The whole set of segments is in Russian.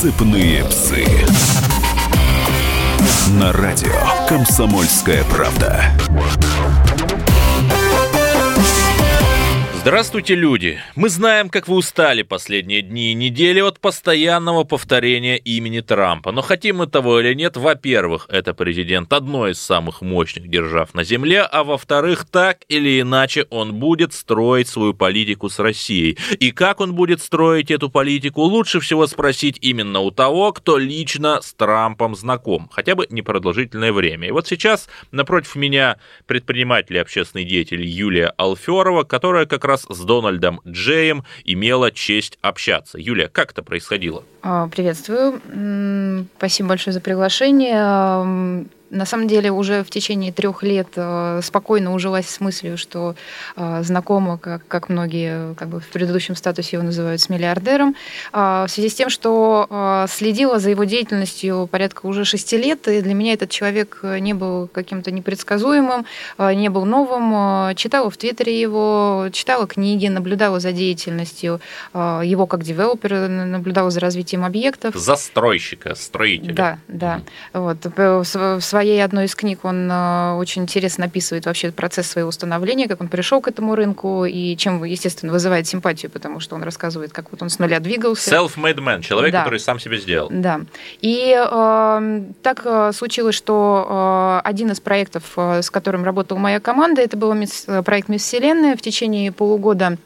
«Сыпные псы». На радио «Комсомольская правда». Здравствуйте, люди! Мы знаем, как вы устали последние дни и недели от постоянного повторения имени Трампа. Но хотим мы того или нет, во-первых, это президент одной из самых мощных держав на Земле, а во-вторых, так или иначе он будет строить свою политику с Россией. И как он будет строить эту политику, лучше всего спросить именно у того, кто лично с Трампом знаком, хотя бы непродолжительное время. И вот сейчас напротив меня предприниматель и общественный деятель Юлия Алферова, которая как раз раз с Дональдом Джеем имела честь общаться. Юлия, как это происходило? А, приветствую. Спасибо большое за приглашение на самом деле уже в течение трех лет э, спокойно ужилась с мыслью, что э, знакома, как, как многие как бы в предыдущем статусе его называют, с миллиардером, а, в связи с тем, что э, следила за его деятельностью порядка уже шести лет, и для меня этот человек не был каким-то непредсказуемым, не был новым. Читала в Твиттере его, читала книги, наблюдала за деятельностью его как девелопера, наблюдала за развитием объектов. Застройщика, строителя. Да, да. Вот. В своей одной из книг он э, очень интересно описывает вообще процесс своего становления, как он пришел к этому рынку и чем, естественно, вызывает симпатию, потому что он рассказывает, как вот он с нуля двигался. Self-made man, человек, да. который сам себе сделал. Да. И э, так э, случилось, что э, один из проектов, э, с которым работала моя команда, это был проект «Мисс Вселенная». В течение полугода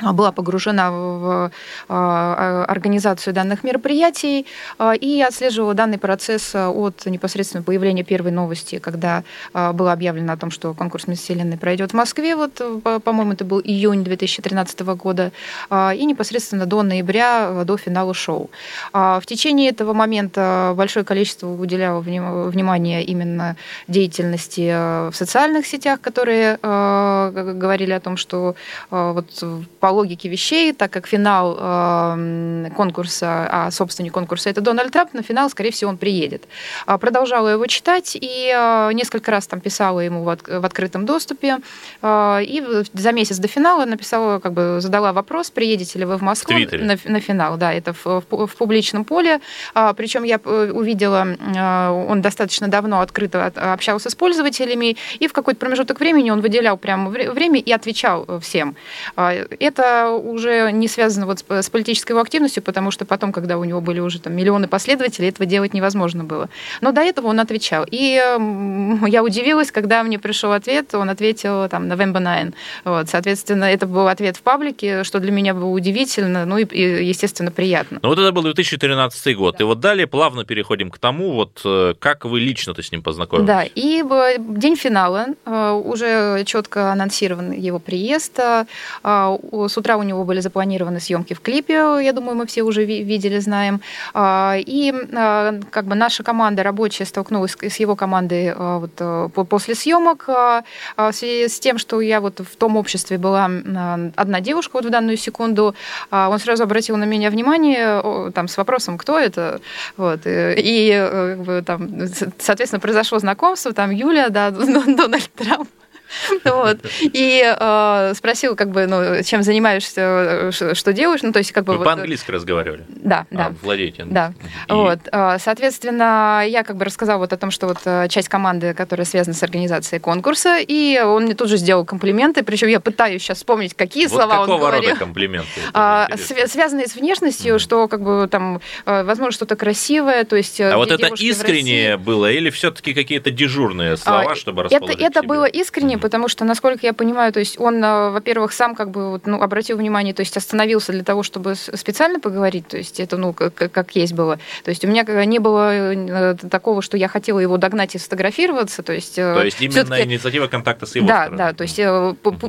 была погружена в а, организацию данных мероприятий а, и отслеживала данный процесс от непосредственно появления первой новости, когда было объявлено о том, что конкурс «Мисс Вселенной» пройдет в Москве, вот, по-моему, это был июнь 2013 года, и непосредственно до ноября, до финала шоу. В течение этого момента большое количество уделяло внимание именно деятельности в социальных сетях, которые говорили о том, что вот по логике вещей, так как финал э, конкурса, а собственник конкурса это Дональд Трамп, на финал, скорее всего, он приедет. А, продолжала его читать и э, несколько раз там писала ему в, в открытом доступе. Э, и за месяц до финала написала, как бы задала вопрос, приедете ли вы в Москву в на, на финал. Да, это в, в, в публичном поле. А, причем я э, увидела, он достаточно давно открыто общался с пользователями, и в какой-то промежуток времени он выделял прямо время и отвечал всем. Это это уже не связано вот с политической его активностью, потому что потом, когда у него были уже там миллионы последователей, этого делать невозможно было. Но до этого он отвечал. И я удивилась, когда мне пришел ответ, он ответил там November 9. Вот, соответственно, это был ответ в паблике, что для меня было удивительно, ну и, естественно, приятно. Ну вот это был 2013 год. Да. И вот далее плавно переходим к тому, вот э, как вы лично-то с ним познакомились. Да, и день финала э, уже четко анонсирован его приезд. Э, с утра у него были запланированы съемки в клипе, я думаю, мы все уже видели, знаем. А, и а, как бы наша команда рабочая столкнулась с его командой а, вот после съемок в связи с тем, что я вот в том обществе была одна девушка вот в данную секунду, он сразу обратил на меня внимание там с вопросом, кто это, вот, и как бы, там, соответственно, произошло знакомство, там Юля, да, Дональд Трамп, Вот. И э, спросил, как бы, ну, чем занимаешься, что делаешь, ну, то есть, как бы... Вы вот, по-английски разговаривали? Да, а, да. Владеете Да. И... Вот. А, соответственно, я как бы рассказала вот о том, что вот э, часть команды, которая связана с организацией конкурса, и он мне тут же сделал комплименты, причем я пытаюсь сейчас вспомнить, какие вот слова он говорил. какого рода комплименты? А, связанные с внешностью, mm-hmm. что, как бы, там, э, возможно, что-то красивое, то есть... А вот это искреннее было или все-таки какие-то дежурные слова, а, чтобы расположить Это, это было искренне, mm-hmm. потому что, насколько я понимаю, то есть он, э, во-первых, сам как бы ну, обратил внимание, то есть остановился для того, чтобы специально поговорить, то есть это, ну, как, как есть было. То есть у меня не было э, такого, что я хотела его догнать и сфотографироваться, то есть... Э, то есть именно инициатива контакта с его да, стороны. Да, то есть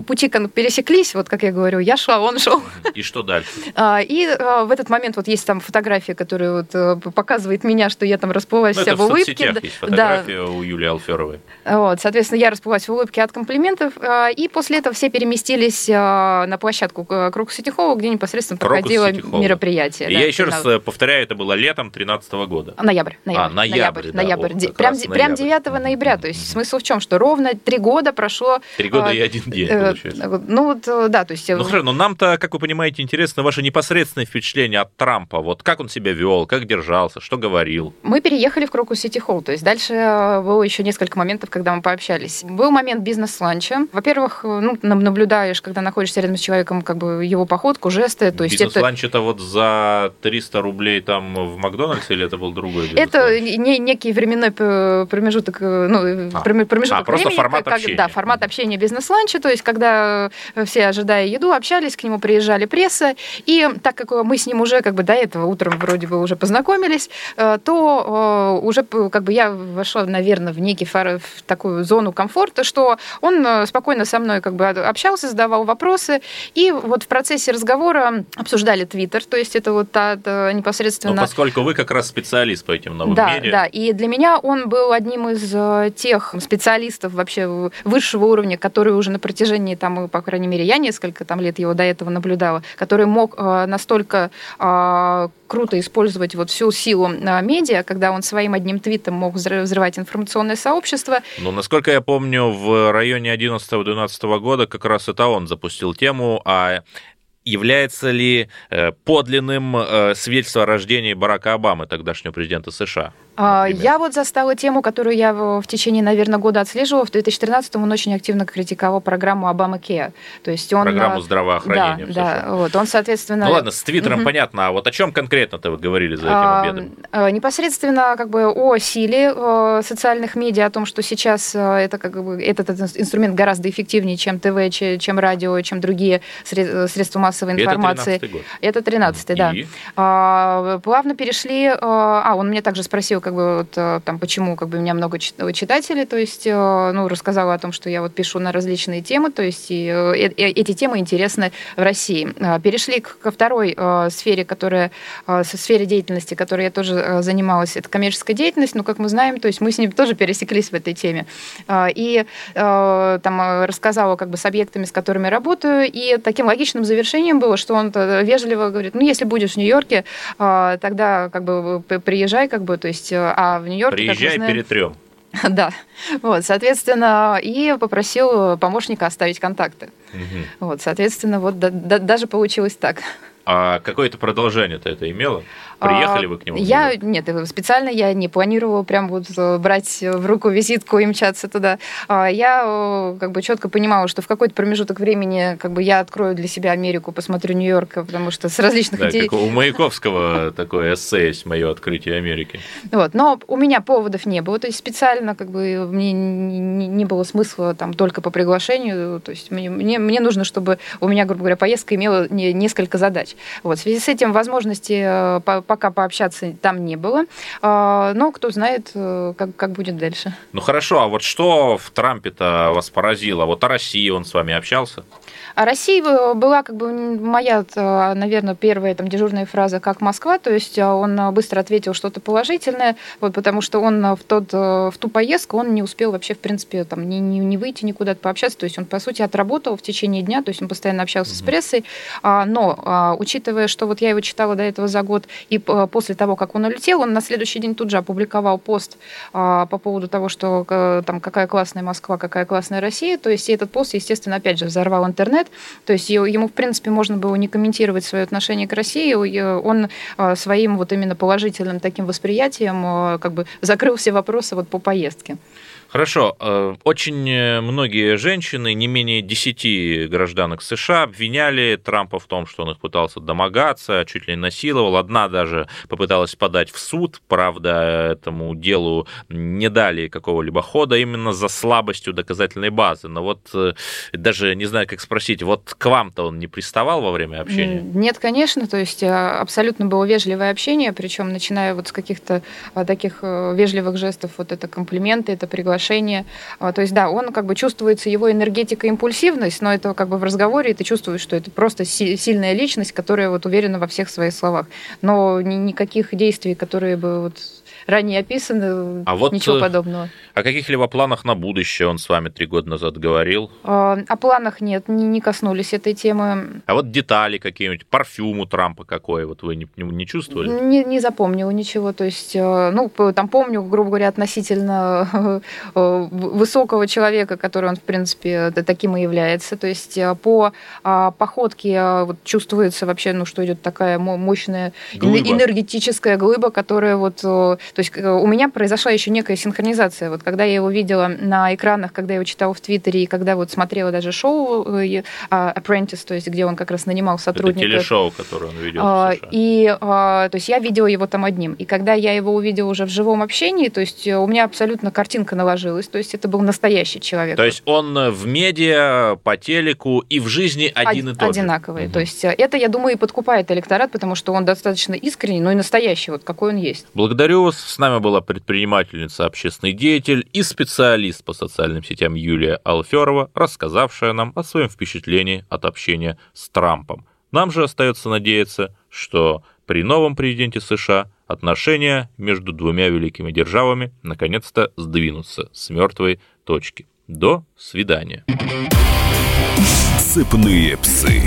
пути пересеклись, вот как я говорю, я шла, он шел. И что дальше? А, и в этот момент вот есть там фотография, которая вот показывает меня, что я там расплылась ну, вся в улыбке. Есть фотография да. у Юлии Алферовой. Вот, соответственно, я расплылась в улыбке, комплиментов. Э, и после этого все переместились на площадку Круг Сити Холл, где непосредственно проходило мероприятие. И да, я еще раз повторяю, это было летом 2013 года. Ноябрь. ноябрь а, ноябрь. Ноябрь. Да, ноябрь. Прям, прям 9 ноября. То есть смысл в чем? Что ровно три года прошло... Три года и один день, получается. Ну вот, да, то есть... Ну хорошо, но нам-то, как вы понимаете, интересно ваше непосредственное впечатление от Трампа. Вот как он себя вел, как держался, что говорил? Мы переехали в Крокус Сити Холл, то есть дальше было еще несколько моментов, когда мы пообщались. Был момент бизнес-ланча. Во-первых, ну, наблюдаешь, когда находишься рядом с человеком, как бы его походку, жесты. То есть бизнес-ланч это... это вот за 300 рублей там в Макдональдсе или это был другой Это не, некий временной промежуток, ну, а. промежуток а, просто формат как, общения. Да, формат общения бизнес-ланча, то есть когда все, ожидая еду, общались, к нему приезжали пресса, и так как мы с ним уже как бы до этого утром вроде бы уже познакомились, э, то э, уже как бы я вошла, наверное, в некий фар, в такую зону комфорта, что он э, спокойно со мной как бы общался, задавал вопросы, и вот в процессе разговора обсуждали Твиттер, то есть это вот та, та непосредственно... Но поскольку вы как раз специалист по этим новым да, медиа. Да, и для меня он был одним из тех специалистов вообще высшего уровня, которые уже на протяжении, там, по крайней мере, я несколько там лет его до этого наблюдала, который мог настолько круто использовать вот всю силу а, медиа, когда он своим одним твитом мог взрывать информационное сообщество. Ну, насколько я помню, в районе 11-12 года как раз это он запустил тему о является ли э, подлинным э, свидетельство о рождении Барака Обамы, тогдашнего президента США? Например? Я вот застала тему, которую я в течение, наверное, года отслеживала. В 2013 он очень активно критиковал программу Обама Care. То есть он... Программу здравоохранения. Да, да. Вот, он, соответственно... Ну ладно, с Твиттером угу. понятно, а вот о чем конкретно-то вы говорили за этим обедом? А, непосредственно как бы о силе э, социальных медиа, о том, что сейчас э, это как бы этот, этот инструмент гораздо эффективнее, чем ТВ, чем радио, чем другие средства массовой информации. Это 13 год. Это 13 да. А, плавно перешли... Э, а, он меня также спросил, как бы вот э, там почему как бы у меня много читателей, то есть э, ну рассказала о том, что я вот пишу на различные темы, то есть и, э, эти темы интересны в России. Перешли ко второй сфере, которая сфере деятельности, которой я тоже занималась, это коммерческая деятельность, но как мы знаем, то есть мы с ним тоже пересеклись в этой теме. И там рассказала как бы с объектами, с которыми работаю, и таким логичным завершением было, что он вежливо говорит, ну если будешь в Нью-Йорке, тогда как бы приезжай, как бы, то есть а в Нью-Йорке... Приезжай знаем, перетрем. Да, вот, соответственно, и попросил помощника оставить контакты. Угу. Вот, соответственно, вот да, да, даже получилось так. А какое-то продолжение-то это имело? Приехали а, вы к нему? Я нет, специально я не планировала прям вот э, брать в руку визитку и мчаться туда. А, я э, как бы четко понимала, что в какой-то промежуток времени как бы я открою для себя Америку, посмотрю Нью-Йорк, потому что с различных да, идей... Как у Маяковского такое эссе есть «Мое открытие Америки». Вот, но у меня поводов не было, то есть специально как бы мне не было смысла там только по приглашению, то есть мне, мне, мне нужно, чтобы у меня, грубо говоря, поездка имела несколько задач. Вот, в связи с этим возможности э, пока пообщаться там не было. А, но кто знает, э, как, как будет дальше. Ну хорошо, а вот что в Трампе-то вас поразило? Вот о России он с вами общался? А Россия была как бы моя, наверное, первая там дежурная фраза «как Москва», то есть а, он быстро ответил что-то положительное, вот, потому что он в, тот, в ту поездку он не успел вообще, в принципе, там, не, не, не выйти никуда пообщаться, то есть он, по сути, отработал в течение дня, то есть он постоянно общался mm-hmm. с прессой, а, но учитывая, что вот я его читала до этого за год, и после того, как он улетел, он на следующий день тут же опубликовал пост по поводу того, что там какая классная Москва, какая классная Россия, то есть этот пост, естественно, опять же, взорвал интернет. То есть ему, в принципе, можно было не комментировать свое отношение к России. Он а, своим вот именно положительным таким восприятием а, как бы закрыл все вопросы вот по поездке. Хорошо. Э, очень э, многие женщины, не менее 10 гражданок США, обвиняли Трампа в том, что он их пытался домогаться, чуть ли не насиловал. Одна даже попыталась подать в суд. Правда, этому делу не дали какого-либо хода именно за слабостью доказательной базы. Но вот э, даже не знаю, как спросить, вот к вам-то он не приставал во время общения? Нет, конечно. То есть абсолютно было вежливое общение, причем начиная вот с каких-то таких вежливых жестов, вот это комплименты, это приглашение приглашение. А, то есть, да, он как бы чувствуется его энергетика, импульсивность, но это как бы в разговоре ты чувствуешь, что это просто сильная личность, которая вот уверена во всех своих словах. Но никаких действий, которые бы вот ранее описаны, А вот, ничего э, подобного. О каких-либо планах на будущее он с вами три года назад говорил? А, О планах нет, не, не коснулись этой темы. А вот детали какие-нибудь, парфюм у Трампа какой, вот вы не, не- чувствовали? Не, не запомнила ничего. То есть, э, ну, там помню, грубо говоря, относительно э, высокого человека, который он, в принципе, таким и является. То есть по а, походке вот, чувствуется вообще, ну, что идет такая мо- мощная Глыба. энергетическая глыба, которая вот... То есть э, у меня произошла еще некая синхронизация. Вот когда я его видела на экранах, когда я его читала в Твиттере, и когда вот смотрела даже шоу э, а, Apprentice, то есть где он как раз нанимал Это сотрудников. телешоу, которое он ведет А. И, а, то есть, я видела его там одним. И когда я его увидела уже в живом общении, то есть, э, у меня абсолютно картинка наложилась. То есть, это был настоящий человек. То есть он в медиа, по телеку и в жизни один и Од- тот же. одинаковый. Мгм. То есть, это, я думаю, и подкупает электорат, потому что он достаточно искренний, но и настоящий, вот какой он есть. Благодарю вас. С нами была предпринимательница, общественный деятель и специалист по социальным сетям Юлия Алферова, рассказавшая нам о своем впечатлении от общения с Трампом. Нам же остается надеяться, что при новом президенте США отношения между двумя великими державами наконец-то сдвинутся с мертвой точки. До свидания. Сыпные псы.